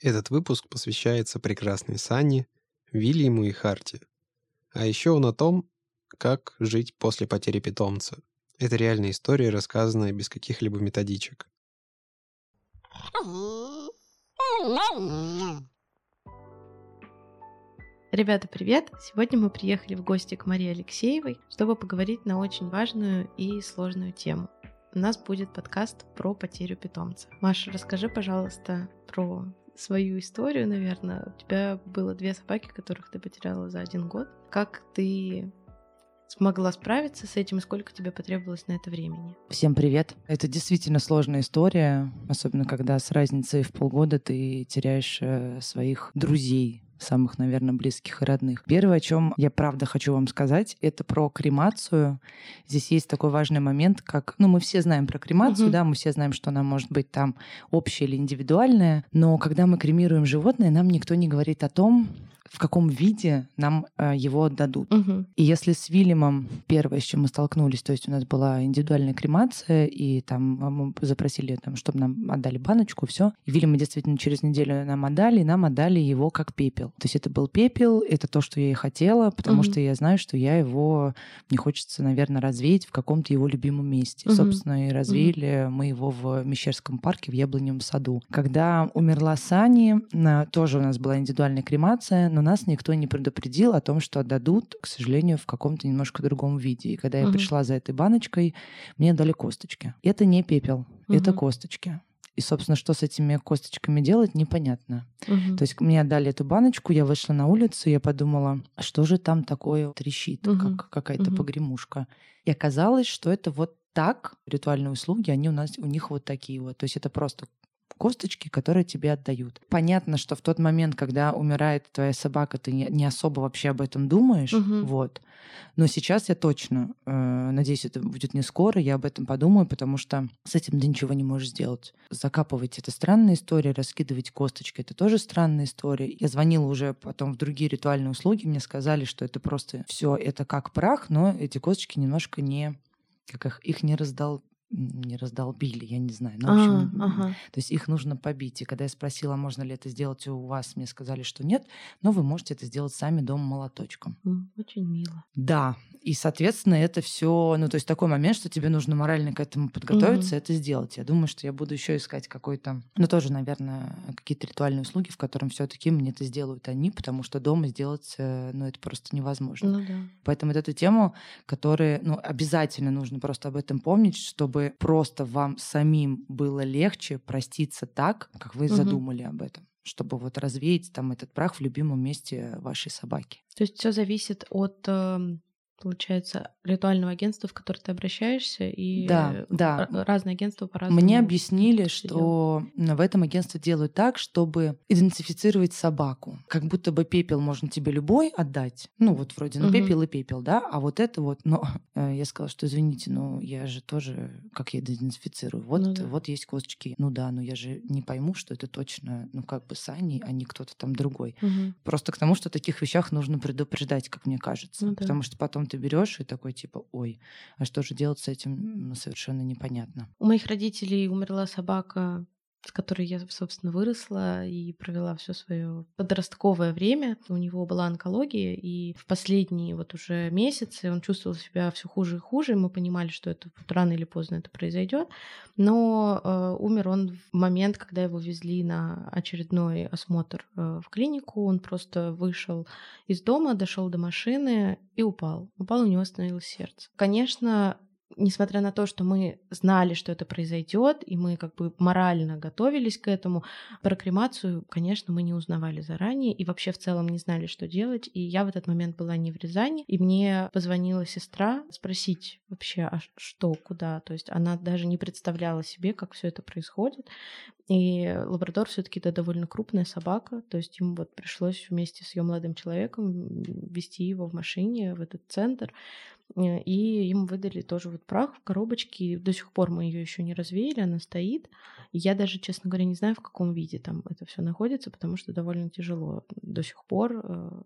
Этот выпуск посвящается прекрасной Сане, Вильяму и Харти. А еще он о том, как жить после потери питомца. Это реальная история, рассказанная без каких-либо методичек. Ребята, привет! Сегодня мы приехали в гости к Марии Алексеевой, чтобы поговорить на очень важную и сложную тему. У нас будет подкаст про потерю питомца. Маша, расскажи, пожалуйста, про свою историю, наверное. У тебя было две собаки, которых ты потеряла за один год. Как ты смогла справиться с этим и сколько тебе потребовалось на это времени? Всем привет. Это действительно сложная история, особенно когда с разницей в полгода ты теряешь э, своих друзей, самых, наверное, близких и родных. Первое, о чем я правда хочу вам сказать, это про кремацию. Здесь есть такой важный момент, как, ну, мы все знаем про кремацию, угу. да, мы все знаем, что она может быть там общая или индивидуальная, но когда мы кремируем животное, нам никто не говорит о том, в каком виде нам э, его отдадут. Угу. И если с Вильямом первое, с чем мы столкнулись, то есть у нас была индивидуальная кремация, и там а, мы запросили, там, чтобы нам отдали баночку, все. И Вильяма действительно через неделю нам отдали, и нам отдали его как пепел. То есть это был пепел, это то, что я и хотела, потому угу. что я знаю, что я его, мне хочется, наверное, развеять в каком-то его любимом месте. Угу. Собственно, и развеяли угу. мы его в Мещерском парке в Яблоневом саду. Когда умерла Сани, тоже у нас была индивидуальная кремация, но нас никто не предупредил о том, что отдадут, к сожалению, в каком-то немножко другом виде. И когда угу. я пришла за этой баночкой, мне дали косточки. Это не пепел, угу. это косточки. И, собственно, что с этими косточками делать, непонятно. Угу. То есть мне отдали эту баночку, я вышла на улицу, я подумала, что же там такое трещит, угу. как какая-то угу. погремушка. И оказалось, что это вот так ритуальные услуги, они у нас у них вот такие вот. То есть это просто косточки, которые тебе отдают. Понятно, что в тот момент, когда умирает твоя собака, ты не, особо вообще об этом думаешь, угу. вот. Но сейчас я точно, э, надеюсь, это будет не скоро, я об этом подумаю, потому что с этим ты ничего не можешь сделать. Закапывать — это странная история, раскидывать косточки — это тоже странная история. Я звонила уже потом в другие ритуальные услуги, мне сказали, что это просто все это как прах, но эти косточки немножко не как их, их не раздал не раздолбили, я не знаю. Ну, в общем, а, ага. то есть их нужно побить. И когда я спросила, можно ли это сделать у вас, мне сказали, что нет, но вы можете это сделать сами дома молоточком. Очень мило. Да, и, соответственно, это все, ну, то есть такой момент, что тебе нужно морально к этому подготовиться, угу. это сделать. Я думаю, что я буду еще искать какой-то, ну, тоже, наверное, какие-то ритуальные услуги, в котором все-таки мне это сделают они, потому что дома сделать, э, ну, это просто невозможно. Ну, да. Поэтому вот эту тему, которую, ну, обязательно нужно просто об этом помнить, чтобы просто вам самим было легче проститься так, как вы угу. задумали об этом чтобы вот развеять там этот прах в любимом месте вашей собаки. То есть все зависит от эм, получается, ритуального агентства, в которое ты обращаешься, и да, да. разные агентства по-разному. Мне объяснили, что делают. в этом агентстве делают так, чтобы идентифицировать собаку. Как будто бы пепел можно тебе любой отдать. Ну, вот вроде, ну, угу. пепел и пепел, да, а вот это вот, но э, я сказала, что извините, но я же тоже, как я идентифицирую, вот, ну, да. вот есть косточки. Ну да, но я же не пойму, что это точно, ну, как бы Сани, а не кто-то там другой. Угу. Просто к тому, что о таких вещах нужно предупреждать, как мне кажется. Ну, да. Потому что потом ты берешь и такой типа, ой, а что же делать с этим, совершенно непонятно. У моих родителей умерла собака с которой я, собственно, выросла и провела все свое подростковое время. У него была онкология, и в последние вот уже месяцы он чувствовал себя все хуже и хуже. Мы понимали, что это рано или поздно это произойдет. Но э, умер он в момент, когда его везли на очередной осмотр э, в клинику. Он просто вышел из дома, дошел до машины и упал. Упал, у него остановилось сердце. Конечно, несмотря на то, что мы знали, что это произойдет, и мы как бы морально готовились к этому, про кремацию, конечно, мы не узнавали заранее и вообще в целом не знали, что делать. И я в этот момент была не в Рязани, и мне позвонила сестра спросить вообще, а что, куда. То есть она даже не представляла себе, как все это происходит. И лабрадор все-таки это довольно крупная собака, то есть ему вот пришлось вместе с ее молодым человеком вести его в машине в этот центр. Э, и им выдали тоже вот прах в коробочке. До сих пор мы ее еще не развеяли, она стоит. Я даже, честно говоря, не знаю, в каком виде там это все находится, потому что довольно тяжело до сих пор э,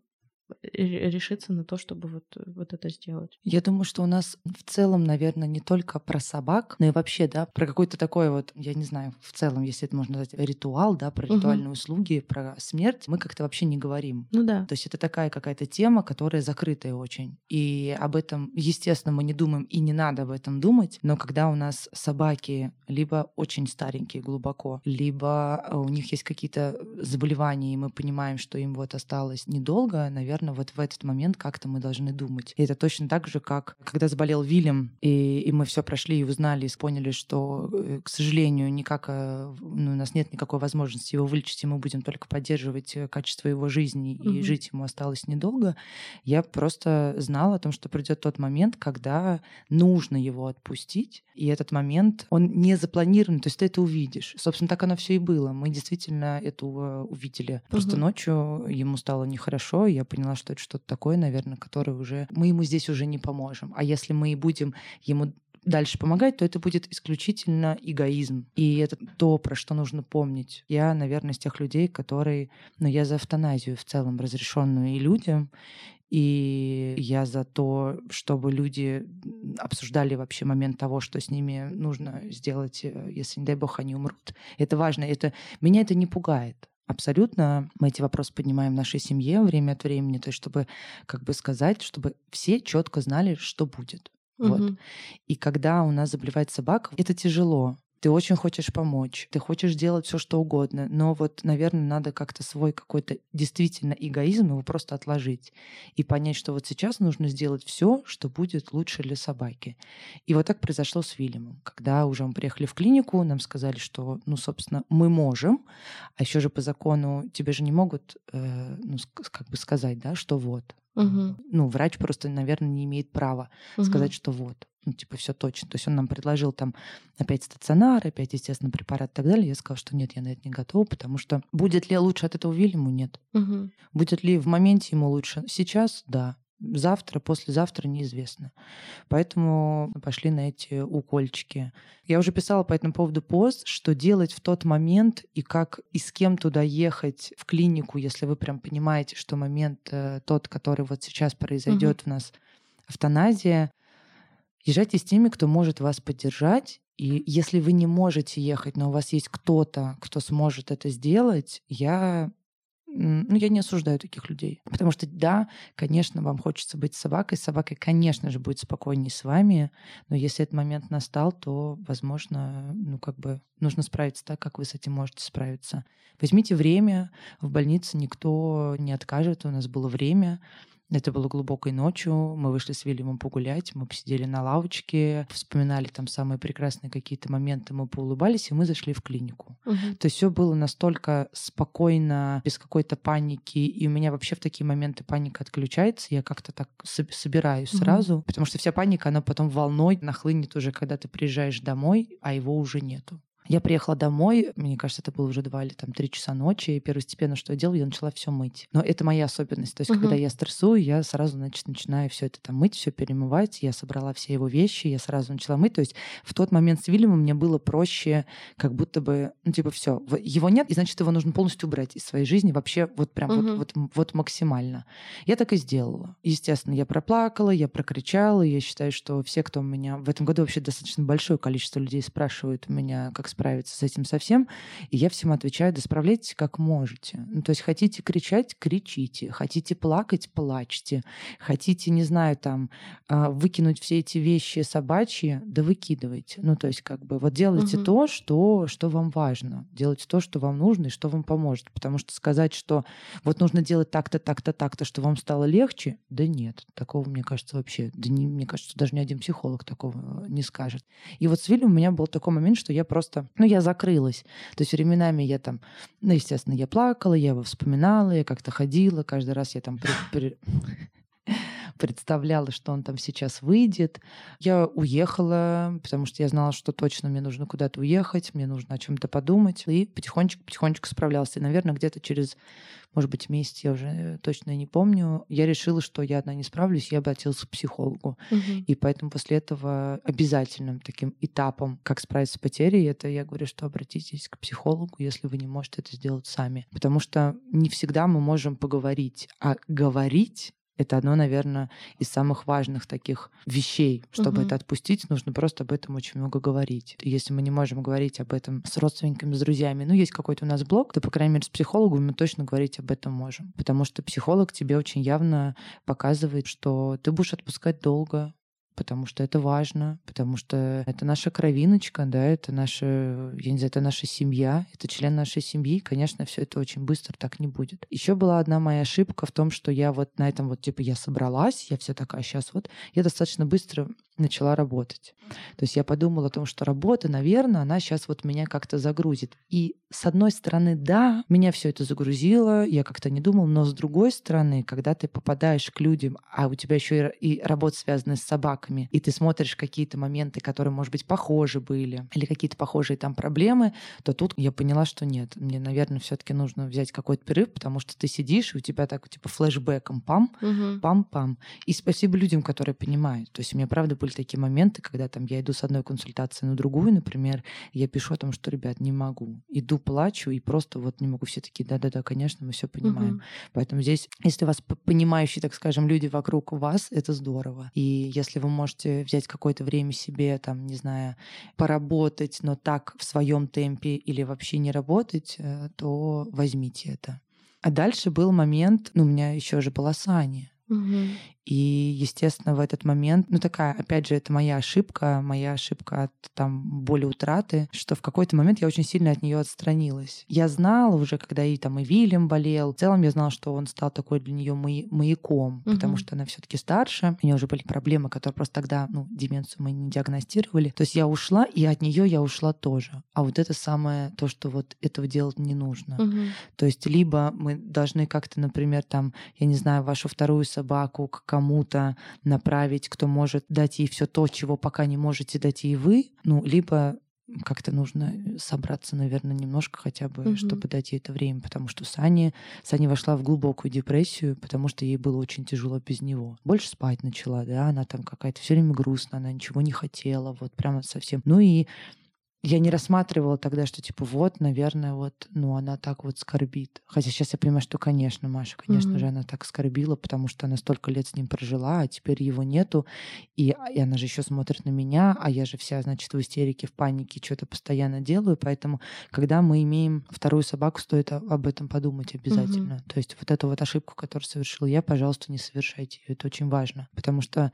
решиться на то, чтобы вот, вот это сделать. Я думаю, что у нас в целом, наверное, не только про собак, но и вообще, да, про какой-то такой вот, я не знаю, в целом, если это можно назвать, ритуал, да, про угу. ритуальные услуги, про смерть, мы как-то вообще не говорим. Ну да. То есть это такая какая-то тема, которая закрытая очень. И об этом, естественно, мы не думаем и не надо об этом думать, но когда у нас собаки либо очень старенькие глубоко, либо у них есть какие-то заболевания, и мы понимаем, что им вот осталось недолго, наверное, вот в этот момент как-то мы должны думать. И это точно так же, как когда заболел Вильям, и, и мы все прошли и узнали, и поняли, что, э, к сожалению, никак э, ну, у нас нет никакой возможности его вылечить, и мы будем только поддерживать э, качество его жизни, и угу. жить ему осталось недолго. Я просто знала о том, что придет тот момент, когда нужно его отпустить, и этот момент, он не запланирован, то есть ты это увидишь. Собственно, так оно все и было. Мы действительно это увидели. Просто угу. ночью ему стало нехорошо, и я поняла, что это что-то такое, наверное, которое уже... Мы ему здесь уже не поможем. А если мы и будем ему дальше помогать, то это будет исключительно эгоизм. И это то, про что нужно помнить. Я, наверное, из тех людей, которые... Ну, я за эвтаназию в целом разрешенную и людям, и я за то, чтобы люди обсуждали вообще момент того, что с ними нужно сделать, э, если, не дай бог, они умрут. Это важно. Это... Меня это не пугает. Абсолютно мы эти вопросы поднимаем в нашей семье время от времени, то есть чтобы как бы сказать, чтобы все четко знали, что будет. Угу. Вот. И когда у нас заболевает собака, это тяжело ты очень хочешь помочь, ты хочешь делать все, что угодно, но вот, наверное, надо как-то свой какой-то действительно эгоизм его просто отложить и понять, что вот сейчас нужно сделать все, что будет лучше для собаки. И вот так произошло с Вильямом. Когда уже мы приехали в клинику, нам сказали, что, ну, собственно, мы можем, а еще же по закону тебе же не могут, э, ну, как бы сказать, да, что вот. Угу. Ну, врач просто, наверное, не имеет права угу. сказать, что вот ну, типа, все точно. То есть он нам предложил там опять стационар, опять, естественно, препарат и так далее. Я сказала, что нет, я на это не готова, потому что будет ли лучше от этого Вильяму? Нет. Угу. Будет ли в моменте ему лучше? Сейчас? Да. Завтра, послезавтра неизвестно. Поэтому пошли на эти укольчики. Я уже писала по этому поводу пост, что делать в тот момент и как и с кем туда ехать в клинику, если вы прям понимаете, что момент э, тот, который вот сейчас произойдет угу. у нас, эвтаназия, Езжайте с теми, кто может вас поддержать. И если вы не можете ехать, но у вас есть кто-то, кто сможет это сделать, я ну, я не осуждаю таких людей. Потому что, да, конечно, вам хочется быть собакой. С собакой, конечно же, будет спокойнее с вами. Но если этот момент настал, то, возможно, ну, как бы нужно справиться так, как вы с этим можете справиться. Возьмите время. В больнице никто не откажет. У нас было время. Это было глубокой ночью. Мы вышли с Вильямом погулять, мы посидели на лавочке, вспоминали там самые прекрасные какие-то моменты, мы поулыбались, и мы зашли в клинику. Угу. То есть все было настолько спокойно, без какой-то паники, и у меня вообще в такие моменты паника отключается, я как-то так собираюсь угу. сразу, потому что вся паника, она потом волной нахлынет уже, когда ты приезжаешь домой, а его уже нету. Я приехала домой, мне кажется, это было уже два или там три часа ночи, и первостепенно, что я делала, я начала все мыть. Но это моя особенность. То есть, угу. когда я стрессую, я сразу, значит, начинаю все это там мыть, все перемывать. Я собрала все его вещи, я сразу начала мыть. То есть в тот момент с Вильямом мне было проще, как будто бы, ну, типа, все, его нет, и значит, его нужно полностью убрать из своей жизни вообще вот прям угу. вот, вот, вот максимально. Я так и сделала. Естественно, я проплакала, я прокричала. Я считаю, что все, кто у меня... В этом году вообще достаточно большое количество людей спрашивают у меня, как справиться с этим совсем. И я всем отвечаю, да справляйтесь как можете. Ну, то есть хотите кричать, кричите. Хотите плакать, плачьте. Хотите, не знаю, там, а, выкинуть все эти вещи собачьи, да выкидывайте. Ну, то есть как бы вот делайте угу. то, что, что вам важно. Делайте то, что вам нужно и что вам поможет. Потому что сказать, что вот нужно делать так-то, так-то, так-то, что вам стало легче, да нет. Такого, мне кажется, вообще, да не, мне кажется, даже ни один психолог такого не скажет. И вот с Вилли у меня был такой момент, что я просто ну, я закрылась. То есть временами я там, ну, естественно, я плакала, я его вспоминала, я как-то ходила, каждый раз я там при, при, представляла, что он там сейчас выйдет. Я уехала, потому что я знала, что точно мне нужно куда-то уехать, мне нужно о чем-то подумать. И потихонечку-потихонечку справлялся. И, наверное, где-то через, может быть, месяц, я уже точно не помню, я решила, что я одна не справлюсь, я обратилась к психологу. Угу. И поэтому после этого обязательным таким этапом, как справиться с потерей, это я говорю, что обратитесь к психологу, если вы не можете это сделать сами. Потому что не всегда мы можем поговорить, а говорить это одно, наверное, из самых важных таких вещей. Чтобы Мгм. это отпустить, нужно просто об этом очень много говорить. И Если мы не можем говорить об этом с родственниками, с друзьями, ну, есть какой-то у нас блог, то, по крайней мере, с психологом мы точно говорить об этом можем. Потому что психолог тебе очень явно показывает, что ты будешь отпускать долго, потому что это важно, потому что это наша кровиночка, да, это наша, я не знаю, это наша семья, это член нашей семьи, конечно, все это очень быстро так не будет. Еще была одна моя ошибка в том, что я вот на этом вот, типа, я собралась, я вся такая, сейчас вот, я достаточно быстро начала работать. То есть я подумала о том, что работа, наверное, она сейчас вот меня как-то загрузит. И с одной стороны, да, меня все это загрузило, я как-то не думала, но с другой стороны, когда ты попадаешь к людям, а у тебя еще и, и работа связана с собаками, и ты смотришь какие-то моменты, которые, может быть, похожи были, или какие-то похожие там проблемы, то тут я поняла, что нет, мне, наверное, все-таки нужно взять какой-то перерыв, потому что ты сидишь, и у тебя так типа флешбеком пам, Мгм. пам-пам. И спасибо людям, которые понимают. То есть у меня, правда, были такие моменты, когда там я иду с одной консультации на другую, например, я пишу о том, что, ребят, не могу. Иду, плачу, и просто вот не могу. Все такие, да-да-да, конечно, мы все понимаем. Мгм. Поэтому здесь, если у вас понимающие, так скажем, люди вокруг вас, это здорово. И если вы можете взять какое-то время себе, там, не знаю, поработать, но так в своем темпе или вообще не работать, э, то возьмите это. А дальше был момент, ну, у меня еще же была Саня. Мгм. И, естественно, в этот момент, ну такая, опять же, это моя ошибка, моя ошибка от там боли утраты, что в какой-то момент я очень сильно от нее отстранилась. Я знала уже, когда и там и Вильям болел, в целом я знала, что он стал такой для нее маяком, потому Мгм. что она все-таки старше, у нее уже были проблемы, которые просто тогда, ну, деменцию мы не диагностировали. То есть я ушла, и от нее я ушла тоже. А вот это самое то, что вот этого делать не нужно. Мгм. То есть либо мы должны как-то, например, там, я не знаю, вашу вторую собаку к кому-то направить, кто может дать ей все то, чего пока не можете дать ей вы, ну, либо как-то нужно собраться, наверное, немножко хотя бы, Мгм. чтобы дать ей это время, потому что Саня, Саня вошла в глубокую депрессию, потому что ей было очень тяжело без него. Больше спать начала, да, она там какая-то все время грустная, она ничего не хотела, вот прямо совсем. Ну и я не рассматривала тогда, что типа вот, наверное, вот, ну она так вот скорбит. Хотя сейчас я понимаю, что, конечно, Маша, конечно Мгм. же, она так скорбила, потому что она столько лет с ним прожила, а теперь его нету, и, и она же еще смотрит на меня, а я же вся, значит, в истерике, в панике, что-то постоянно делаю, поэтому, когда мы имеем вторую собаку, стоит об этом подумать обязательно. То есть вот эту вот ошибку, которую совершила я, пожалуйста, не совершайте ее, это очень важно, потому что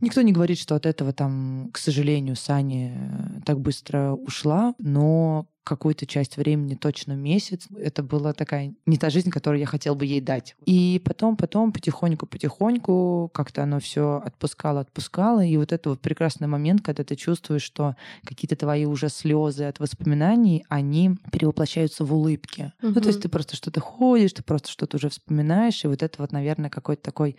Никто не говорит, что от этого там, к сожалению, Сани э, так быстро ушла, но какую-то часть времени, точно месяц, это была такая не та жизнь, которую я хотела бы ей дать. И потом, потом, потихоньку-потихоньку как-то оно все отпускало, отпускало. И вот это вот прекрасный момент, когда ты чувствуешь, что какие-то твои уже слезы от воспоминаний, они перевоплощаются в улыбки. Ну, то есть ты просто что-то ходишь, ты просто что-то уже вспоминаешь, и вот это вот, наверное, какой-то такой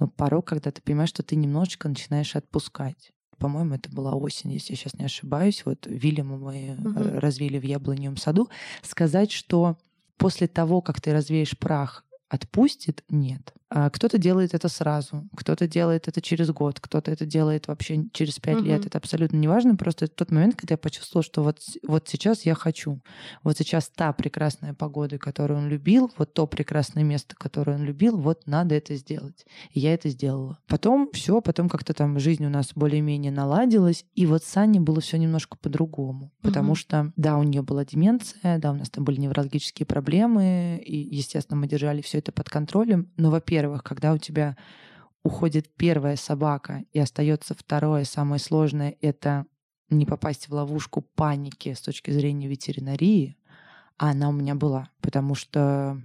ну, порог, когда ты понимаешь, что ты немножечко начинаешь отпускать. По-моему, это была осень, если я сейчас не ошибаюсь. Вот Вильяма мы Мгм. э, развили в яблоневом саду. Сказать, что после того, как ты развеешь прах, отпустит? Нет. А кто-то делает это сразу, кто-то делает это через год, кто-то это делает вообще через пять лет. Мгм. Это абсолютно не важно. Просто это тот момент, когда я почувствовала, что вот, вот сейчас я хочу. Вот сейчас та прекрасная погода, которую он любил, вот то прекрасное место, которое он любил, вот надо это сделать. И я это сделала. Потом все, потом как-то там жизнь у нас более-менее наладилась. И вот с Аней было все немножко по-другому. Потому Мгм. что, да, у нее была деменция, да, у нас там были неврологические проблемы, и, естественно, мы держали все это под контролем. Но, во-первых, когда у тебя уходит первая собака и остается второе, самое сложное, это не попасть в ловушку паники с точки зрения ветеринарии, а она у меня была, потому что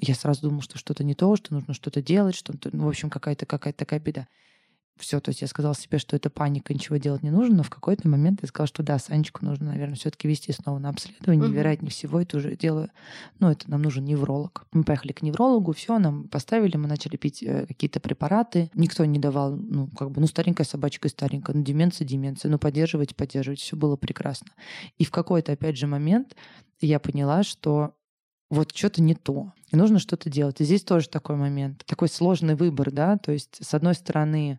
я сразу думала, что что-то не то, что нужно что-то делать, что, ну, в общем, какая-то какая такая беда. Все, то есть я сказала себе, что это паника, ничего делать не нужно, но в какой-то момент я сказала, что да, Санечку нужно, наверное, все-таки вести снова на обследование. Угу. Вероятнее всего, это уже дело, ну, это нам нужен невролог. Мы поехали к неврологу, все, нам поставили, мы начали пить э, какие-то препараты. Никто не давал, ну, как бы, ну, старенькая собачка и старенькая, ну, деменция, деменция, ну, поддерживать, поддерживать, все было прекрасно. И в какой-то, опять же, момент я поняла, что вот что-то не то, и нужно что-то делать. И здесь тоже такой момент, такой сложный выбор, да, то есть, с одной стороны,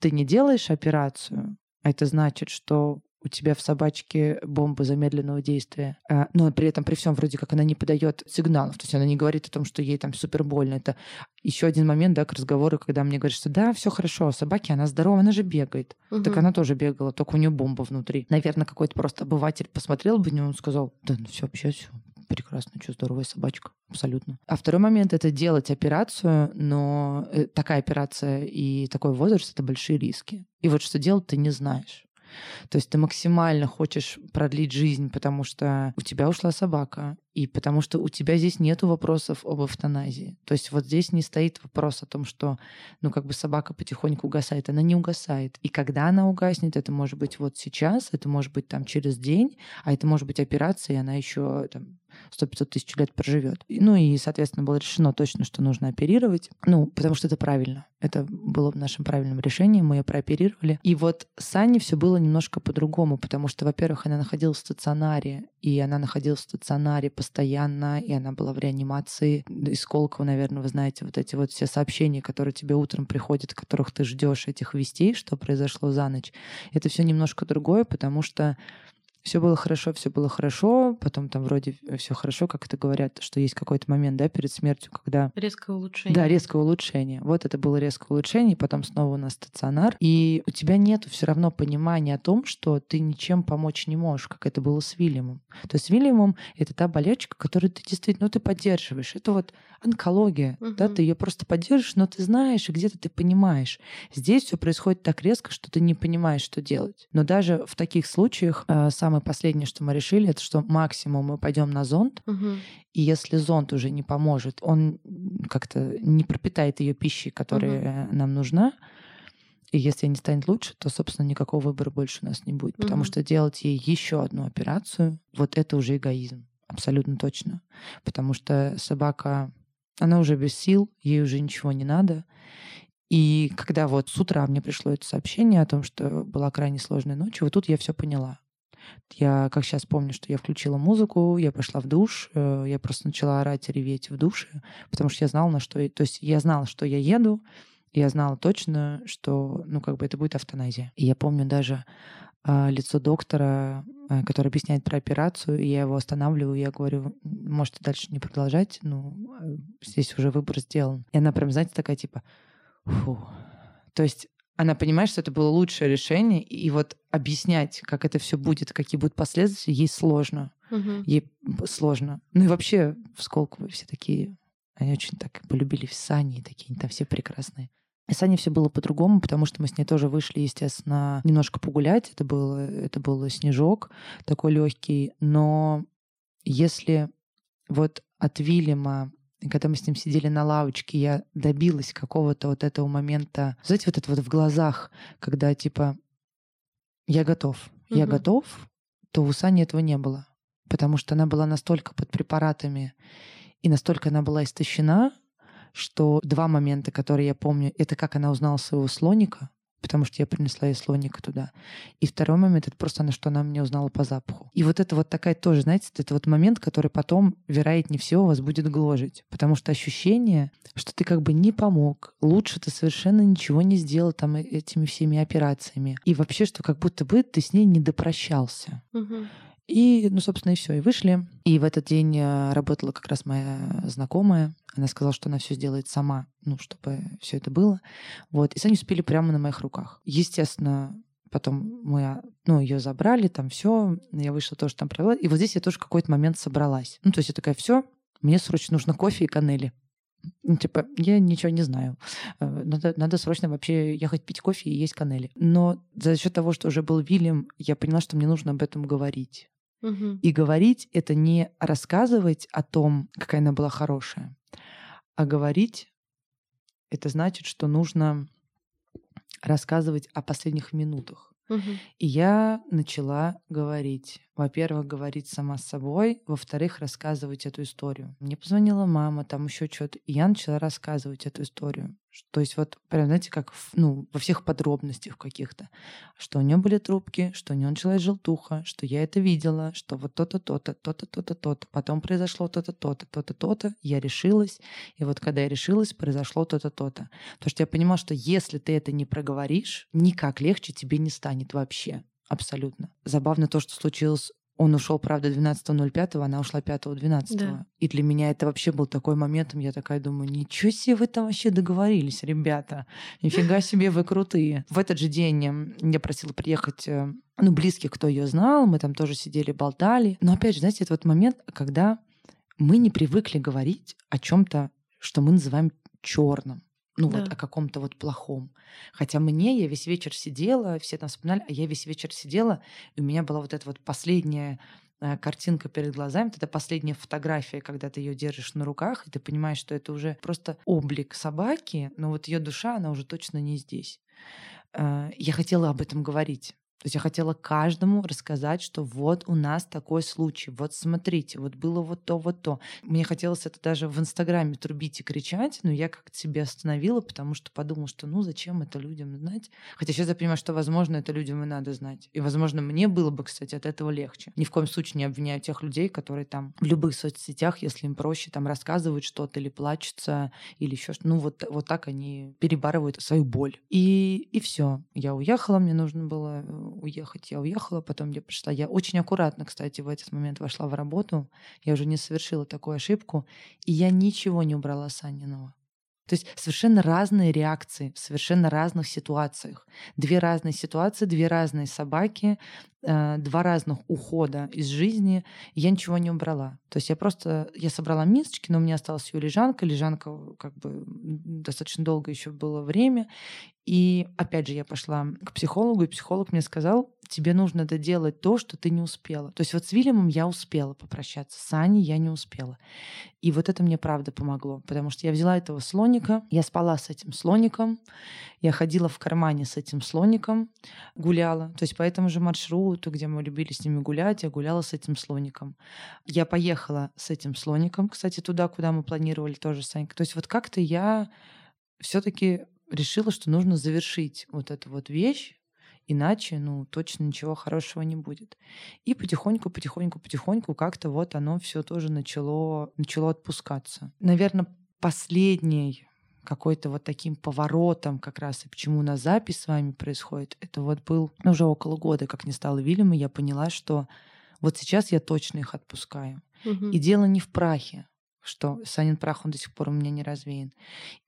ты не делаешь операцию, а это значит, что у тебя в собачке бомба замедленного действия, а, но при этом при всем вроде как она не подает сигналов, то есть она не говорит о том, что ей там супер больно. Это еще один момент, да, к разговору, когда мне говорят, что да, все хорошо, собаки, она здорова, она же бегает. Угу. Так она тоже бегала, только у нее бомба внутри. Наверное, какой-то просто обыватель посмотрел бы на нее, он сказал, да, ну все, вообще все, прекрасно, что здоровая собачка, абсолютно. А второй момент — это делать операцию, но э, такая операция и такой возраст — это большие риски. И вот что делать ты не знаешь. То есть ты максимально хочешь продлить жизнь, потому что у тебя ушла собака, и потому что у тебя здесь нет вопросов об эвтаназии. То есть вот здесь не стоит вопрос о том, что ну как бы собака потихоньку угасает. Она не угасает. И когда она угаснет, это может быть вот сейчас, это может быть там через день, а это может быть операция, и она еще там 100-500 тысяч лет проживет. Ну и, соответственно, было решено точно, что нужно оперировать. Ну, потому что это правильно. Это было нашим правильным решением, мы ее прооперировали. И вот с Аней все было немножко по-другому, потому что, во-первых, она находилась в стационаре, и она находилась в стационаре постоянно, и она была в реанимации. Из Колкова, наверное, вы знаете, вот эти вот все сообщения, которые тебе утром приходят, которых ты ждешь этих вестей, что произошло за ночь. Это все немножко другое, потому что все было хорошо, все было хорошо, потом там вроде все хорошо, как это говорят, что есть какой-то момент, да, перед смертью, когда... Резкое улучшение. Да, резкое улучшение. Вот это было резкое улучшение, потом снова у нас стационар. И у тебя нет все равно понимания о том, что ты ничем помочь не можешь, как это было с Вильямом. То есть с Вильямом это та болячка, которую ты действительно, ну, ты поддерживаешь. Это вот онкология, угу. да, ты ее просто поддерживаешь, но ты знаешь, и где-то ты понимаешь. Здесь все происходит так резко, что ты не понимаешь, что делать. Но даже в таких случаях сам самое последнее, что мы решили, это что максимум мы пойдем на зонд, угу. и если зонд уже не поможет, он как-то не пропитает ее пищей, которая угу. нам нужна, и если не станет лучше, то, собственно, никакого выбора больше у нас не будет. Потому что делать ей еще одну операцию, вот это уже эгоизм. Абсолютно точно. Потому что собака, она уже без сил, ей уже ничего не надо. И когда вот с утра мне пришло это сообщение о том, что была крайне сложная ночь, вот тут я все поняла. Я, как сейчас помню, что я включила музыку, я пошла в душ, э, я просто начала орать и реветь в душе, потому что я знала, на что... То есть я знала, что я еду, я знала точно, что, ну, как бы это будет автоназия. И я помню даже э, лицо доктора, э, который объясняет про операцию, и я его останавливаю, я говорю, можете дальше не продолжать, ну, э, здесь уже выбор сделан. И она прям, знаете, такая типа, фу. То есть она понимает, что это было лучшее решение, и вот объяснять, как это все будет, какие будут последствия, ей сложно. Угу. Ей сложно. Ну и вообще в Сколково все такие, они очень так полюбили в Сани, такие они там все прекрасные. И с Аней все было по-другому, потому что мы с ней тоже вышли, естественно, немножко погулять. Это был, это был снежок такой легкий. Но если вот от Вильяма и когда мы с ним сидели на лавочке, я добилась какого-то вот этого момента, знаете, вот это вот в глазах, когда типа я готов, угу. я готов, то у Сани этого не было. Потому что она была настолько под препаратами и настолько она была истощена, что два момента, которые я помню, это как она узнала своего слоника, потому что я принесла ей слоника туда. И второй момент — это просто она, что она меня узнала по запаху. И вот это вот такая тоже, знаете, это вот момент, который потом, вероятнее всего, вас будет гложить. Потому что ощущение, что ты как бы не помог, лучше ты совершенно ничего не сделал там э, этими всеми операциями. И вообще, что как будто бы ты с ней не допрощался. Угу. И, ну, собственно, и все. И вышли. И в этот день э, работала как раз моя знакомая. Она сказала, что она все сделает сама, ну, чтобы все это было. Вот. И сами успели прямо на моих руках. Естественно, потом мы, ну, ее забрали, там все. Я вышла тоже там провела. И вот здесь я тоже какой-то момент собралась. Ну, то есть я такая, все, мне срочно нужно кофе и канели. Ну, типа, я ничего не знаю. Э, надо, надо срочно вообще ехать пить кофе и есть канели. Но за счет того, что уже был Вильям, я поняла, что мне нужно об этом говорить. Угу. И говорить — это не рассказывать о том, какая она была хорошая, а говорить — это значит, что нужно рассказывать о последних минутах. И я начала говорить. Во-первых, говорить сама с собой, во-вторых, рассказывать эту историю. Мне позвонила мама, там еще что-то, и я начала рассказывать эту историю. То есть вот прям, знаете, как ну, во всех подробностях каких-то. Что у нее были трубки, что у нее началась желтуха, что я это видела, что вот то-то, то-то, то-то, то-то, то-то. Потом произошло то-то, то-то, то-то, то-то. Я решилась. И вот когда я решилась, произошло то-то, то-то. Потому что я понимала, что если ты это не проговоришь, никак легче тебе не станет вообще. Абсолютно. Забавно то, что случилось он ушел, правда, 12.05, она ушла 5.12. Да. И для меня это вообще был такой момент, я такая думаю, ничего себе вы там вообще договорились, ребята. Нифига себе вы крутые. В этот же день я просила приехать э, ну, близких, кто ее знал, мы там тоже сидели, болтали. Но опять же, знаете, это вот момент, когда мы не привыкли говорить о чем-то, что мы называем черным ну да. вот о каком-то вот плохом. Хотя мне, я весь вечер сидела, все там вспоминали, а я весь вечер сидела, и у меня была вот эта вот последняя э, картинка перед глазами, это последняя фотография, когда ты ее держишь на руках, и ты понимаешь, что это уже просто облик собаки, но вот ее душа, она уже точно не здесь. Э, я хотела об этом говорить. То есть я хотела каждому рассказать, что вот у нас такой случай, вот смотрите, вот было вот то, вот то. Мне хотелось это даже в Инстаграме трубить и кричать, но я как-то себя остановила, потому что подумала, что ну зачем это людям знать? Хотя сейчас я понимаю, что, возможно, это людям и надо знать. И, возможно, мне было бы, кстати, от этого легче. Ни в коем случае не обвиняю тех людей, которые там в любых соцсетях, если им проще, там рассказывают что-то или плачутся, или еще что-то. Ну вот, вот так они перебарывают свою боль. И, и все. Я уехала, мне нужно было э, уехать, я уехала, потом я пришла. Я очень аккуратно, кстати, в этот момент вошла в работу. Я уже не совершила такую ошибку. И я ничего не убрала с Аниного. То есть совершенно разные реакции в совершенно разных ситуациях. Две разные ситуации, две разные собаки, э, два разных ухода из жизни. Я ничего не убрала. То есть я просто я собрала мисочки, но у меня осталась ее лежанка. Лежанка как бы достаточно долго еще было время. И опять же я пошла к психологу, и психолог мне сказал, тебе нужно доделать то, что ты не успела. То есть вот с Вильямом я успела попрощаться, с Аней я не успела. И вот это мне правда помогло, потому что я взяла этого слоника, я спала с этим слоником, я ходила в кармане с этим слоником, гуляла. То есть по этому же маршруту, где мы любили с ними гулять, я гуляла с этим слоником. Я поехала с этим слоником, кстати, туда, куда мы планировали тоже с Анькой. То есть вот как-то я все-таки решила, что нужно завершить вот эту вот вещь, иначе, ну, точно ничего хорошего не будет. И потихоньку, потихоньку, потихоньку как-то вот оно все тоже начало, начало отпускаться. Наверное, последний какой-то вот таким поворотом как раз и почему у нас запись с вами происходит, это вот был ну, уже около года, как не стало Вильяма, я поняла, что вот сейчас я точно их отпускаю. Угу. И дело не в прахе, что Санин прах, он до сих пор у меня не развеян.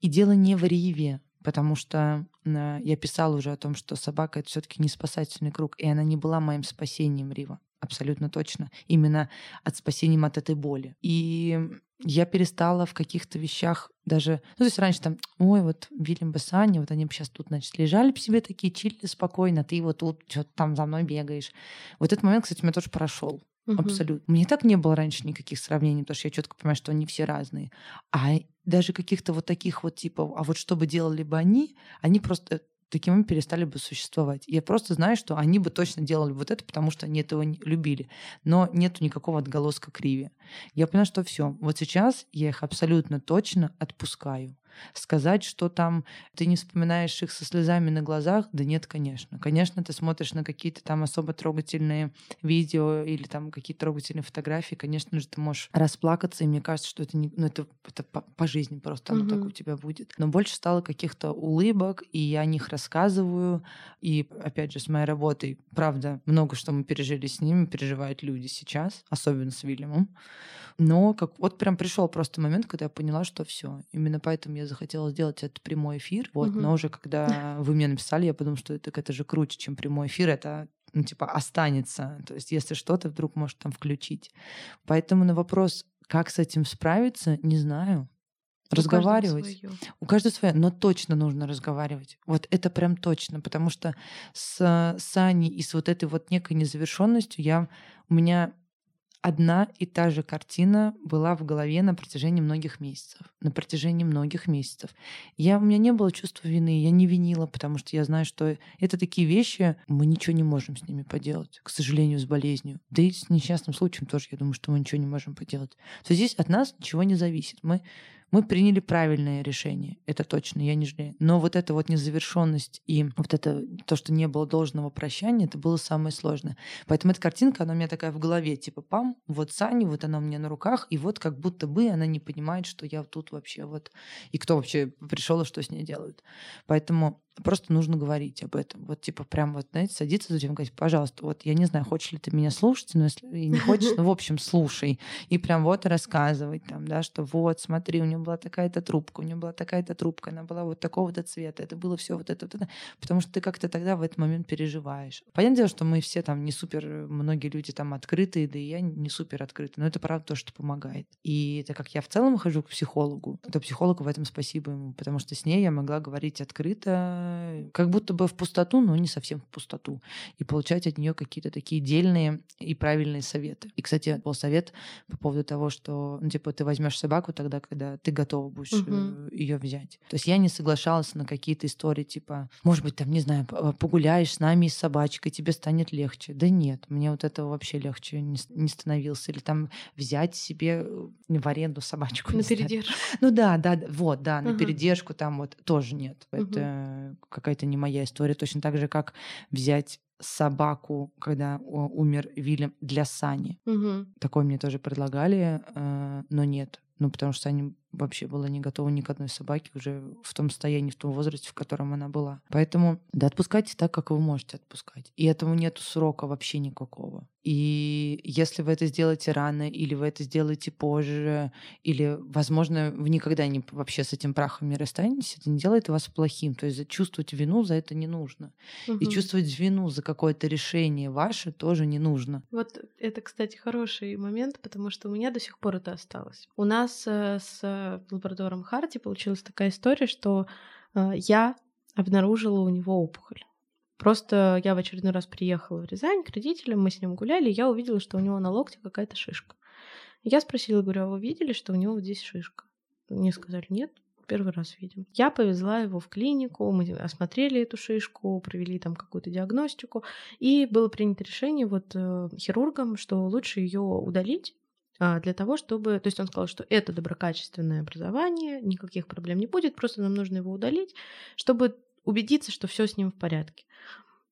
И дело не в Риве, потому что э, я писала уже о том, что собака это все-таки не спасательный круг, и она не была моим спасением Рива. Абсолютно точно. Именно от спасением от этой боли. И я перестала в каких-то вещах даже... Ну, то есть раньше там, ой, вот Вильям Бассани, вот они бы сейчас тут, значит, лежали бы себе такие, чили спокойно, ты вот тут что-то там за мной бегаешь. Вот этот момент, кстати, у меня тоже прошел. Угу. Абсолютно. Мне так не было раньше никаких сравнений, потому что я четко понимаю, что они все разные. А даже каких-то вот таких вот типа, а вот что бы делали бы они, они просто таким образом перестали бы существовать. Я просто знаю, что они бы точно делали вот это, потому что они этого не любили. Но нету никакого отголоска криви. Я поняла, что все. Вот сейчас я их абсолютно точно отпускаю. Сказать, что там ты не вспоминаешь их со слезами на глазах, да нет, конечно. Конечно, ты смотришь на какие-то там особо трогательные видео или там какие-то трогательные фотографии, конечно же, ты можешь расплакаться, и мне кажется, что это, не, ну, это, это по, по жизни просто оно угу. так у тебя будет. Но больше стало каких-то улыбок, и я о них рассказываю. И, опять же, с моей работой, правда, много что мы пережили с ними, переживают люди сейчас, особенно с Вильямом. Но как вот прям пришел просто момент, когда я поняла, что все. Именно поэтому я захотела сделать этот прямой эфир. Вот, угу. но уже когда вы мне написали, я подумала, что это, это же круче, чем прямой эфир. Это ну, типа, останется. То есть, если что-то вдруг может там включить. Поэтому на вопрос, как с этим справиться, не знаю. Разговаривать. У каждого свое, но точно нужно разговаривать. Вот это прям точно, потому что с, с Аней и с вот этой вот некой незавершенностью я у меня одна и та же картина была в голове на протяжении многих месяцев. На протяжении многих месяцев. Я, у меня не было чувства вины, я не винила, потому что я знаю, что это такие вещи, мы ничего не можем с ними поделать, к сожалению, с болезнью. Да и с несчастным случаем тоже, я думаю, что мы ничего не можем поделать. То есть здесь от нас ничего не зависит. Мы мы приняли правильное решение, это точно, я не жалею. Но вот эта вот незавершенность и вот это то, что не было должного прощания, это было самое сложное. Поэтому эта картинка, она у меня такая в голове, типа, пам, вот Саня, вот она у меня на руках, и вот как будто бы она не понимает, что я тут вообще вот, и кто вообще пришел и что с ней делают. Поэтому Просто нужно говорить об этом. Вот типа прям вот, знаете, садиться за и говорить, пожалуйста, вот я не знаю, хочешь ли ты меня слушать, но если не хочешь, ну, в общем, слушай. И прям вот рассказывать там, да, что вот, смотри, у нее была такая-то трубка, у нее была такая-то трубка, она была вот такого-то цвета, это было все вот это, вот это. Потому что ты как-то тогда в этот момент переживаешь. Понятное дело, что мы все там не супер, многие люди там открытые, да и я не супер открытый, но это правда то, что помогает. И так как я в целом хожу к психологу, то психологу в этом спасибо ему, потому что с ней я могла говорить открыто, как будто бы в пустоту, но не совсем в пустоту. И получать от нее какие-то такие дельные и правильные советы. И, кстати, был совет по поводу того, что, ну, типа, ты возьмешь собаку тогда, когда ты готова будешь угу. ее взять. То есть я не соглашалась на какие-то истории, типа, может быть, там, не знаю, погуляешь с нами и с собачкой, тебе станет легче. Да нет, мне вот этого вообще легче не, не становился. Или там взять себе э, в аренду собачку. На передержку. Ну да, да, вот, да, на передержку там вот тоже нет. Это какая-то не моя история. Точно так же, как взять собаку, когда умер Вильям для Сани. Угу. Такое мне тоже предлагали, э, но нет. Ну, потому что Сани вообще была не готова ни к одной собаке уже в том состоянии, в том возрасте, в котором она была. Поэтому, да, отпускайте так, как вы можете отпускать. И этому нет срока вообще никакого. И если вы это сделаете рано, или вы это сделаете позже, или, возможно, вы никогда не вообще с этим прахом не расстанетесь, это не делает вас плохим. То есть чувствовать вину за это не нужно. Угу. И чувствовать вину за какое-то решение ваше тоже не нужно. Вот это, кстати, хороший момент, потому что у меня до сих пор это осталось. У нас э, с лабрадором Харти получилась такая история, что э, я обнаружила у него опухоль. Просто я в очередной раз приехала в Рязань к родителям, мы с ним гуляли, и я увидела, что у него на локте какая-то шишка. Я спросила, говорю, а вы видели, что у него вот здесь шишка? Мне сказали, нет, первый раз видим. Я повезла его в клинику, мы осмотрели эту шишку, провели там какую-то диагностику, и было принято решение вот э, хирургом, что лучше ее удалить, а, для того, чтобы... То есть он сказал, что это доброкачественное образование, никаких проблем не будет, просто нам нужно его удалить, чтобы убедиться, что все с ним в порядке.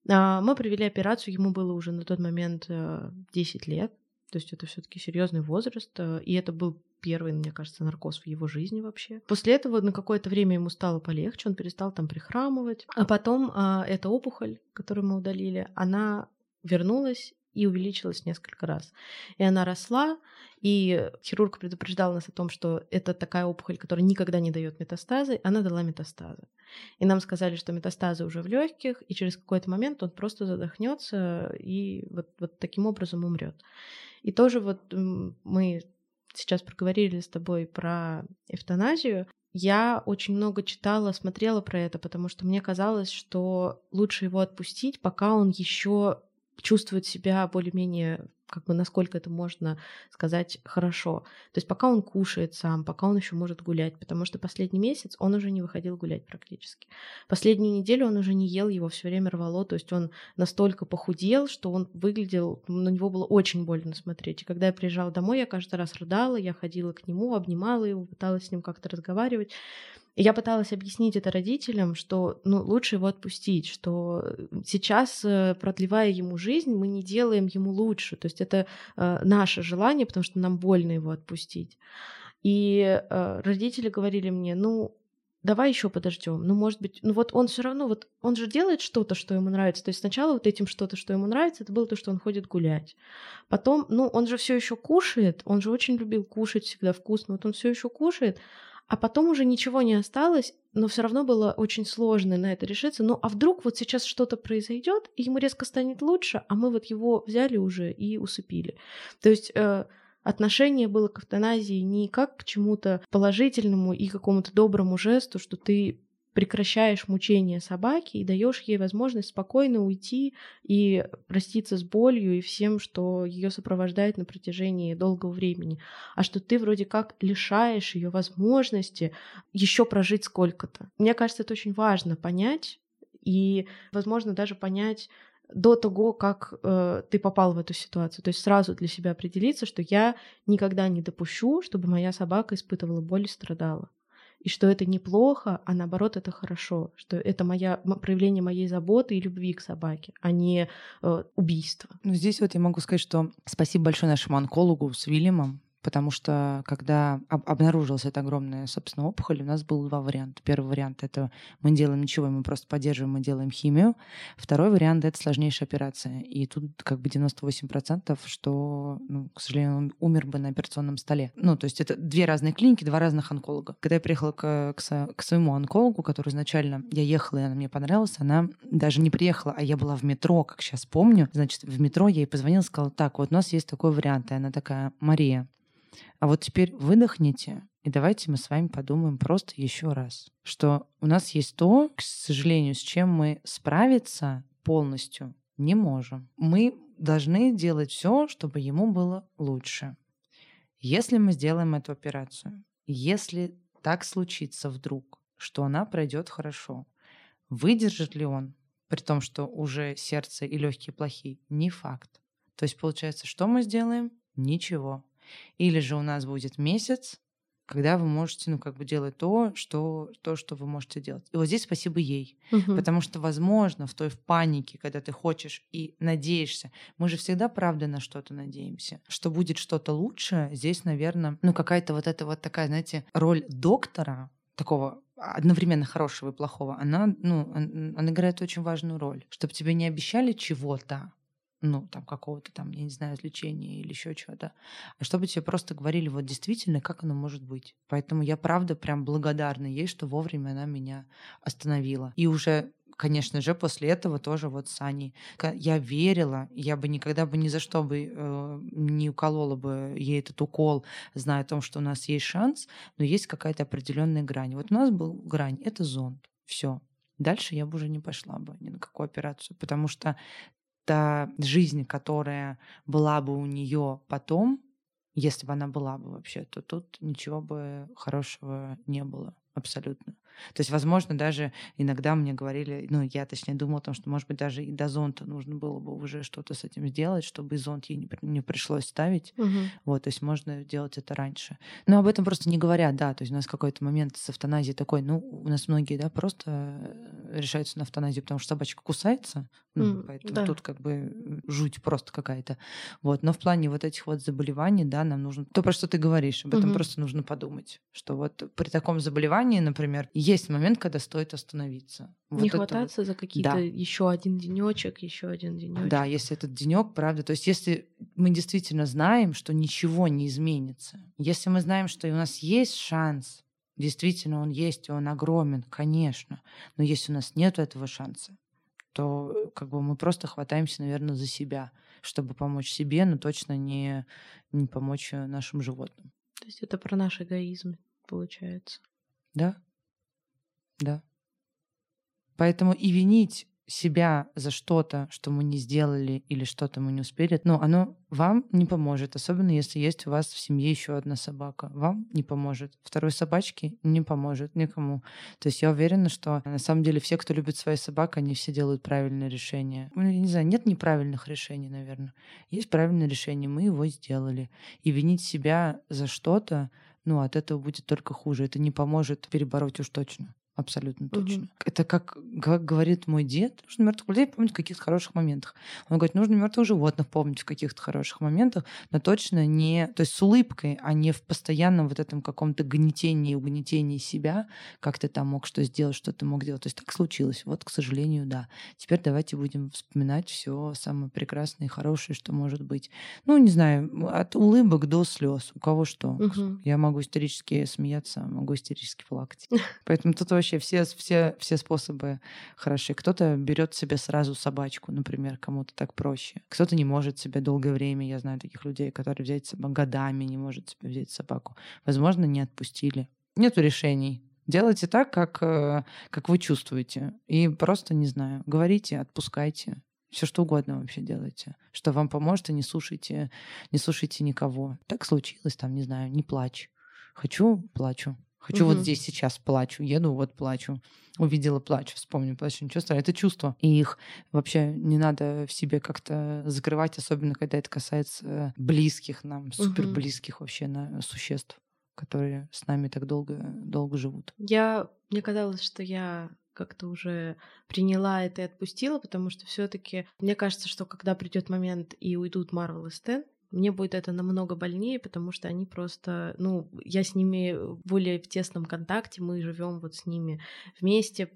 А, мы провели операцию, ему было уже на тот момент 10 э, лет, то есть это все-таки серьезный возраст, э, и это был первый, мне кажется, наркоз в его жизни вообще. После этого на какое-то время ему стало полегче, он перестал там прихрамывать. А потом а, эта опухоль, которую мы удалили, она вернулась и увеличилась несколько раз. И она росла, и хирург предупреждал нас о том, что это такая опухоль, которая никогда не дает метастазы, она дала метастазы. И нам сказали, что метастазы уже в легких, и через какой-то момент он просто задохнется и вот, вот таким образом умрет. И тоже вот мы сейчас проговорили с тобой про эвтаназию. Я очень много читала, смотрела про это, потому что мне казалось, что лучше его отпустить, пока он еще чувствует себя более-менее как бы насколько это можно сказать хорошо. То есть пока он кушает сам, пока он еще может гулять, потому что последний месяц он уже не выходил гулять практически. Последнюю неделю он уже не ел, его все время рвало, то есть он настолько похудел, что он выглядел, на него было очень больно смотреть. И когда я приезжала домой, я каждый раз рыдала, я ходила к нему, обнимала его, пыталась с ним как-то разговаривать я пыталась объяснить это родителям, что ну, лучше его отпустить, что сейчас, э, продлевая ему жизнь, мы не делаем ему лучше. То есть это э, наше желание, потому что нам больно его отпустить. И э, родители говорили мне, ну, давай еще подождем. Ну, может быть, ну вот он все равно, вот он же делает что-то, что ему нравится. То есть сначала вот этим что-то, что ему нравится, это было то, что он ходит гулять. Потом, ну, он же все еще кушает, он же очень любил кушать всегда вкусно, вот он все еще кушает, а потом уже ничего не осталось, но все равно было очень сложно на это решиться. Ну а вдруг вот сейчас что-то произойдет, и ему резко станет лучше, а мы вот его взяли уже и усыпили. То есть э, отношение было к эвтаназии не как к чему-то положительному и какому-то доброму жесту, что ты прекращаешь мучение собаки и даешь ей возможность спокойно уйти и проститься с болью и всем, что ее сопровождает на протяжении долгого времени. А что ты вроде как лишаешь ее возможности еще прожить сколько-то. Мне кажется, это очень важно понять и, возможно, даже понять до того, как э, ты попал в эту ситуацию. То есть сразу для себя определиться, что я никогда не допущу, чтобы моя собака испытывала боль и страдала и что это неплохо, а наоборот это хорошо, что это моя, проявление моей заботы и любви к собаке, а не э, убийство. Ну, здесь вот я могу сказать, что спасибо большое нашему онкологу с Вильямом, потому что когда об- обнаружилась эта огромная, собственно, опухоль, у нас был два варианта. Первый вариант — это мы делаем ничего, мы просто поддерживаем, мы делаем химию. Второй вариант — это сложнейшая операция. И тут как бы 98%, что, ну, к сожалению, он умер бы на операционном столе. Ну, то есть это две разные клиники, два разных онколога. Когда я приехала к, к, к своему онкологу, который изначально я ехала, и она мне понравилась, она даже не приехала, а я была в метро, как сейчас помню. Значит, в метро я ей позвонила, сказала, так, вот у нас есть такой вариант. И она такая, Мария, а вот теперь выдохните, и давайте мы с вами подумаем просто еще раз, что у нас есть то, к сожалению, с чем мы справиться полностью не можем. Мы должны делать все, чтобы ему было лучше. Если мы сделаем эту операцию, если так случится вдруг, что она пройдет хорошо, выдержит ли он, при том, что уже сердце и легкие плохие, не факт. То есть получается, что мы сделаем? Ничего. Или же у нас будет месяц, когда вы можете, ну, как бы делать то, что, то, что вы можете делать. И вот здесь спасибо ей. Мгм. Потому что, возможно, в той в панике, когда ты хочешь и надеешься, мы же всегда, правда, на что-то надеемся, что будет что-то лучше, здесь, наверное, ну, какая-то вот эта вот такая, знаете, роль доктора, такого одновременно хорошего и плохого, она, ну, он- она играет очень важную роль. Чтобы тебе не обещали чего-то, ну, там, какого-то там, я не знаю, лечения или еще чего-то, а чтобы тебе просто говорили вот действительно, как оно может быть. Поэтому я, правда, прям благодарна ей, что вовремя она меня остановила. И уже конечно же, после этого тоже вот с Аней. Я верила, я бы никогда бы ни за что бы э, не уколола бы ей этот укол, зная о том, что у нас есть шанс, но есть какая-то определенная грань. Вот у нас был грань, это зонд, все. Дальше я бы уже не пошла бы ни на какую операцию, потому что та жизнь, которая была бы у нее потом, если бы она была бы вообще, то тут ничего бы хорошего не было абсолютно. То есть, возможно, даже иногда мне говорили, ну, я точнее думала о том, что, может быть, даже и до зонта нужно было бы уже что-то с этим сделать, чтобы и зонт ей не, не пришлось ставить. Мгм. Вот, то есть можно делать это раньше. Но об этом просто не говорят, да. То есть у нас какой-то момент с эвтаназией такой, ну, у нас многие, да, просто решаются на эвтаназию, потому что собачка кусается. Ну, М, поэтому да. тут как бы жуть просто какая-то. Вот. Но в плане вот этих вот заболеваний, да, нам нужно... То, про что ты говоришь, об этом Мгм. просто нужно подумать. Что вот при таком заболевании, например, есть момент, когда стоит остановиться. Вот не это хвататься за какие-то Да. еще один денечек, еще один денечек. Да, если этот денек, правда. То есть, если мы действительно знаем, что ничего не изменится, если мы знаем, что у нас есть шанс, действительно он есть, и он огромен, конечно, но если у нас нет этого шанса, то э, как бы мы просто хватаемся, наверное, за себя, чтобы помочь себе, но точно не, не помочь э, нашим животным. То есть это про наш эгоизм, получается. Да? Да. Поэтому и винить себя за что-то, что мы не сделали или что-то мы не успели, ну, оно вам не поможет, особенно если есть у вас в семье еще одна собака. Вам не поможет. Второй собачке не поможет никому. То есть я уверена, что на самом деле все, кто любит свою собаку, они все делают правильное решение. Ну, я не знаю, нет неправильных решений, наверное. Есть правильное решение, мы его сделали. И винить себя за что-то, ну, от этого будет только хуже. Это не поможет перебороть уж точно. Абсолютно точно. Это как, как говорит мой дед, нужно мертвых людей помнить в каких-то хороших моментах. Он говорит, нужно мертвых животных помнить в каких-то хороших моментах, но точно не, то есть с улыбкой, а не в постоянном вот этом каком-то гнетении, угнетении себя, как ты там мог что сделать, что ты мог делать. То есть так случилось. Вот, к сожалению, да. Теперь давайте будем вспоминать все самое прекрасное и хорошее, что может быть. Ну, не знаю, от улыбок до слез. У кого что. Мгм. Я могу истерически смеяться, могу истерически плакать. Поэтому тут вообще все, все, все способы хороши. Кто-то берет себе сразу собачку, например, кому-то так проще. Кто-то не может себе долгое время, я знаю таких людей, которые взять собаку годами не может себе взять собаку. Возможно, не отпустили. Нету решений. Делайте так, как, э, как вы чувствуете. И просто, не знаю, говорите, отпускайте. Все что угодно вообще делайте, что вам поможет, и не слушайте, не слушайте никого. Так случилось, там, не знаю, не плачь. Хочу, плачу. Хочу угу. вот здесь сейчас плачу, еду, вот плачу. Увидела плачу, вспомню, плачу, ничего страшного. Это чувство. И их вообще не надо в себе как-то закрывать, особенно когда это касается близких нам, супер близких вообще на существ которые с нами так долго, долго живут. Я, мне казалось, что я как-то уже приняла это и отпустила, потому что все-таки мне кажется, что когда придет момент и уйдут Марвел и Стэн, мне будет это намного больнее, потому что они просто, ну, я с ними более в тесном контакте, мы живем вот с ними вместе.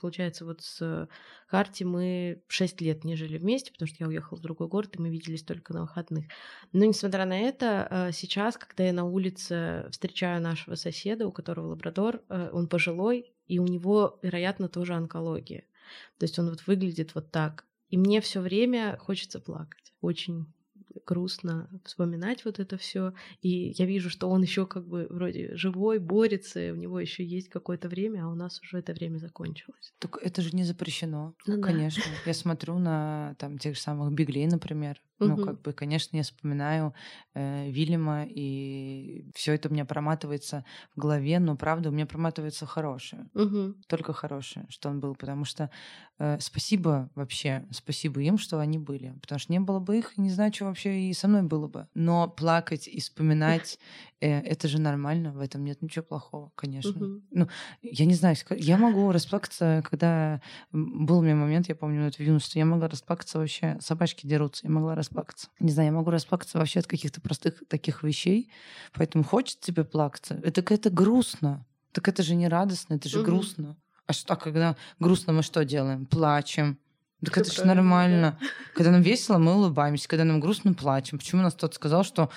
Получается, вот с Харти мы шесть лет не жили вместе, потому что я уехала в другой город, и мы виделись только на выходных. Но несмотря на это, э, сейчас, когда я на улице встречаю нашего соседа, у которого лабрадор, э, он пожилой, и у него, вероятно, тоже онкология. То есть он вот выглядит вот так. И мне все время хочется плакать. Очень грустно вспоминать вот это все. И я вижу, что он еще как бы вроде живой, борется, у него еще есть какое-то время, а у нас уже это время закончилось. Так это же не запрещено. Ну, конечно. Да. Я смотрю на там тех же самых Биглей, например. Ну, как бы, конечно, я вспоминаю э, Вильяма, и все это у меня проматывается в голове, но правда у меня проматывается хорошее. Угу. Только хорошее, что он был. Потому что э, спасибо вообще, спасибо им, что они были. Потому что не было бы их, не знаю, что вообще и со мной было бы. Но плакать и вспоминать, это же нормально, в этом нет ничего плохого, конечно. Угу. Ну, я не знаю, я могу расплакаться, когда был у меня момент, я помню, это в юности, я могла расплакаться вообще, собачки дерутся, я могла расплакаться. Не знаю, я могу расплакаться вообще от каких-то простых таких вещей, поэтому хочет тебе плакаться. Это это грустно. Так это же не радостно, это же угу. грустно. А что, когда грустно мы что делаем? Плачем. Так это же нормально. Да. Когда нам весело, мы улыбаемся. Когда нам грустно, плачем. Почему нас тот сказал, что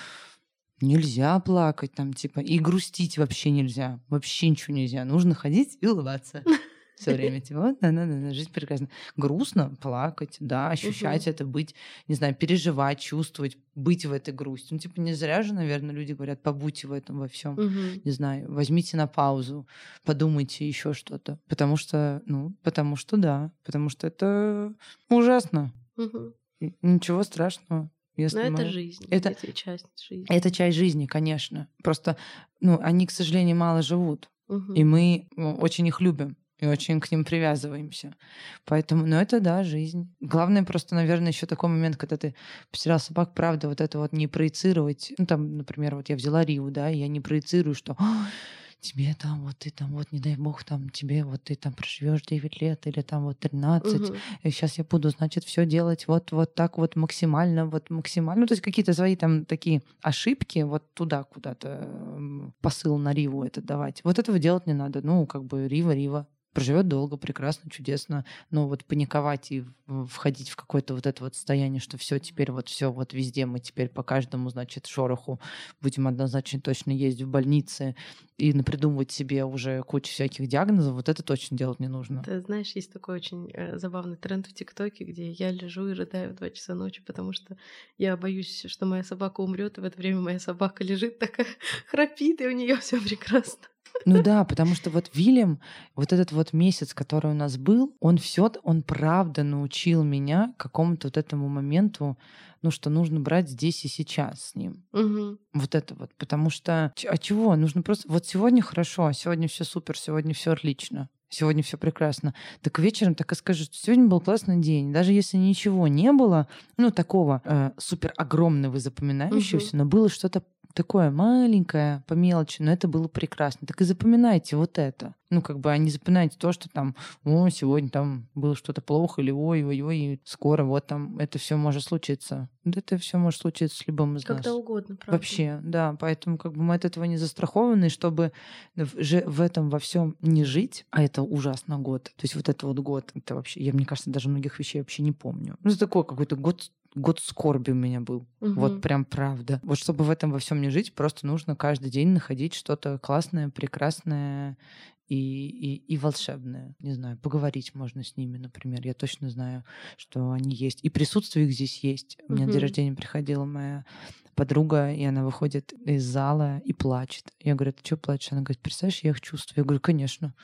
нельзя плакать там, типа, и грустить вообще нельзя. Вообще ничего нельзя. Нужно ходить и улыбаться все время. Типа, вот, да, да, да, жизнь прекрасна. Грустно, плакать, да, ощущать угу. это, быть, не знаю, переживать, чувствовать, быть в этой грусти. Ну, типа, не зря же, наверное, люди говорят, побудьте в этом во всем. Угу. Не знаю, возьмите на паузу, подумайте еще что-то. Потому что, ну, потому что да, потому что это ужасно. Угу. Ничего страшного. Если Но это жизнь. Это, это часть жизни. Это часть жизни, конечно. Просто, ну, они, к сожалению, мало живут. Угу. И мы ну, очень их любим и очень к ним привязываемся. Поэтому, ну это да, жизнь. Главное просто, наверное, еще такой момент, когда ты потерял собак, правда, вот это вот не проецировать. Ну там, например, вот я взяла Риву, да, и я не проецирую, что тебе там, вот ты там, вот не дай бог, там тебе, вот ты там проживешь 9 лет или там вот 13, угу. и сейчас я буду, значит, все делать вот, вот так вот максимально, вот максимально, ну, то есть какие-то свои там такие ошибки вот туда куда-то посыл на Риву это давать. Вот этого делать не надо. Ну, как бы Рива, Рива проживет долго, прекрасно, чудесно, но вот паниковать и входить в какое-то вот это вот состояние, что все теперь вот все вот везде мы теперь по каждому, значит, шороху будем однозначно точно ездить в больнице и напридумывать себе уже кучу всяких диагнозов, вот это точно делать не нужно. Ты знаешь, есть такой очень э, забавный тренд в ТикТоке, где я лежу и рыдаю в 2 часа ночи, потому что я боюсь, что моя собака умрет, и в это время моя собака лежит такая, храпит, и у нее все прекрасно. Ну да, потому что вот Вильям, вот этот вот месяц, который у нас был, он все, он правда научил меня какому-то вот этому моменту, ну что нужно брать здесь и сейчас с ним. Угу. Вот это вот, потому что а чего? Нужно просто вот сегодня хорошо, сегодня все супер, сегодня все отлично. Сегодня все прекрасно. Так вечером так и скажу, что сегодня был классный день. Даже если ничего не было, ну, такого э, супер огромного запоминающегося, угу. но было что-то такое маленькое, по мелочи, но это было прекрасно. Так и запоминайте вот это. Ну, как бы, а не запоминайте то, что там, о, сегодня там было что-то плохо, или ой, ой, ой, скоро вот там это все может случиться. Это все может случиться с любым из Когда нас. Когда угодно, правда. Вообще, да. Поэтому как бы мы от этого не застрахованы, чтобы в, в этом во всем не жить, а это ужасно год. То есть вот это вот год, это вообще, я, мне кажется, даже многих вещей вообще не помню. Ну, это такой какой-то год год скорби у меня был. Угу. Вот прям правда. Вот чтобы в этом во всем не жить, просто нужно каждый день находить что-то классное, прекрасное и, и, и волшебное. Не знаю, поговорить можно с ними, например. Я точно знаю, что они есть. И присутствие их здесь есть. У меня на день рождения приходила моя подруга, и она выходит из зала и плачет. Я говорю, ты что плачешь? Она говорит, представляешь, я их чувствую. Я говорю, конечно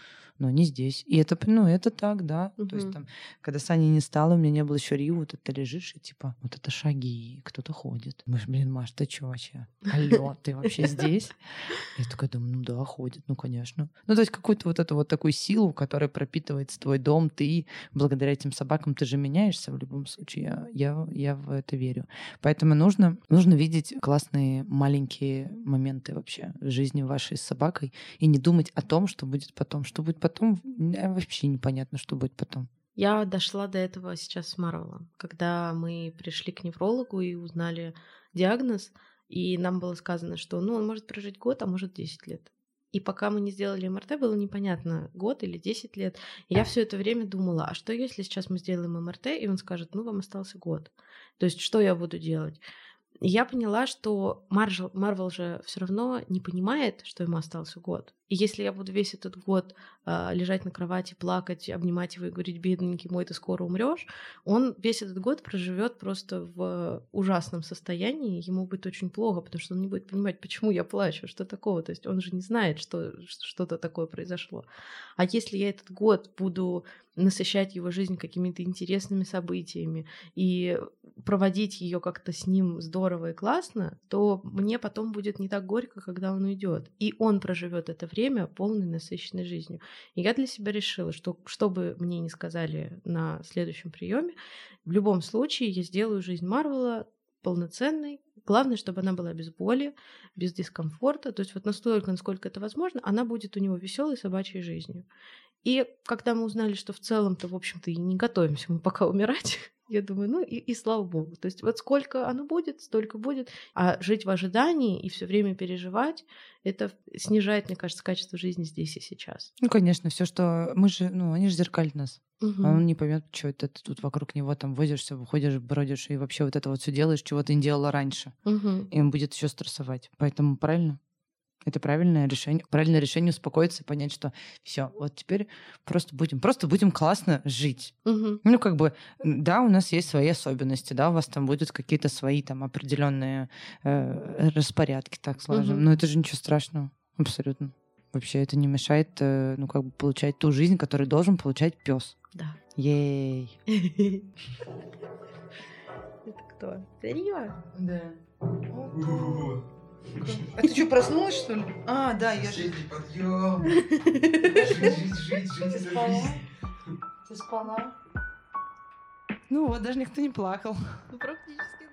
но они здесь. И это, ну, это так, да. Угу. То есть там, когда Сани не стало, у меня не было еще Рио, вот это лежишь, и типа, вот это шаги, кто-то ходит. Мы блин, Маш, ты чё вообще? Алло, ты вообще здесь? Я такая думаю, ну да, ходит, ну, конечно. Ну, то есть какую-то вот эту вот такую силу, которая пропитывается твой дом, ты благодаря этим собакам, ты же меняешься в любом случае. Я, я, я в это верю. Поэтому нужно, нужно видеть классные маленькие моменты вообще в жизни вашей с собакой и не думать о том, что будет потом, что будет потом вообще непонятно, что будет потом. Я дошла до этого сейчас с Марвелом, когда мы пришли к неврологу и узнали диагноз, и нам было сказано, что ну, он может прожить год, а может 10 лет. И пока мы не сделали МРТ, было непонятно, год или 10 лет. И я все это время думала, а что если сейчас мы сделаем МРТ, и он скажет, ну, вам остался год. То есть что я буду делать? И я поняла, что Марвел же все равно не понимает, что ему остался год. И если я буду весь этот год э, лежать на кровати, плакать, обнимать его и говорить, бедненький мой, ты скоро умрешь, он весь этот год проживет просто в ужасном состоянии, ему будет очень плохо, потому что он не будет понимать, почему я плачу, что такого. То есть он же не знает, что что-то такое произошло. А если я этот год буду насыщать его жизнь какими-то интересными событиями и проводить ее как-то с ним здорово и классно, то мне потом будет не так горько, когда он уйдет. И он проживет это время время полной насыщенной жизнью. И я для себя решила, что что бы мне ни сказали на следующем приеме, в любом случае я сделаю жизнь Марвела полноценной. Главное, чтобы она была без боли, без дискомфорта. То есть вот настолько, насколько это возможно, она будет у него веселой собачьей жизнью. И когда мы узнали, что в целом-то, в общем-то, и не готовимся мы пока умирать, я думаю, ну и, и слава богу. То есть вот сколько оно будет, столько будет. А жить в ожидании и все время переживать, это снижает, мне кажется, качество жизни здесь и сейчас. Ну, конечно, все, что мы же, ну, они же зеркалят нас. Угу. А он не поймет, что это ты тут вокруг него там возишься, выходишь, бродишь и вообще вот это вот все делаешь, чего ты не делала раньше. Угу. И он будет еще стрессовать. Поэтому правильно это правильное решение. Правильное решение успокоиться и понять, что все, вот теперь просто будем, просто будем классно жить. Угу. Ну, как бы, да, у нас есть свои особенности, да, у вас там будут какие-то свои там определенные э, распорядки, так скажем. Угу. Но это же ничего страшного, абсолютно. Вообще это не мешает, э, ну, как бы получать ту жизнь, которую должен получать пес. Да. Ей. Это кто? Рива? Да. А ты что, проснулась, что ли? А, да, я же... подъем! Жить, жить, жить, жить, Ты спала? Ты спала? Ну вот, даже никто не плакал. Ну, практически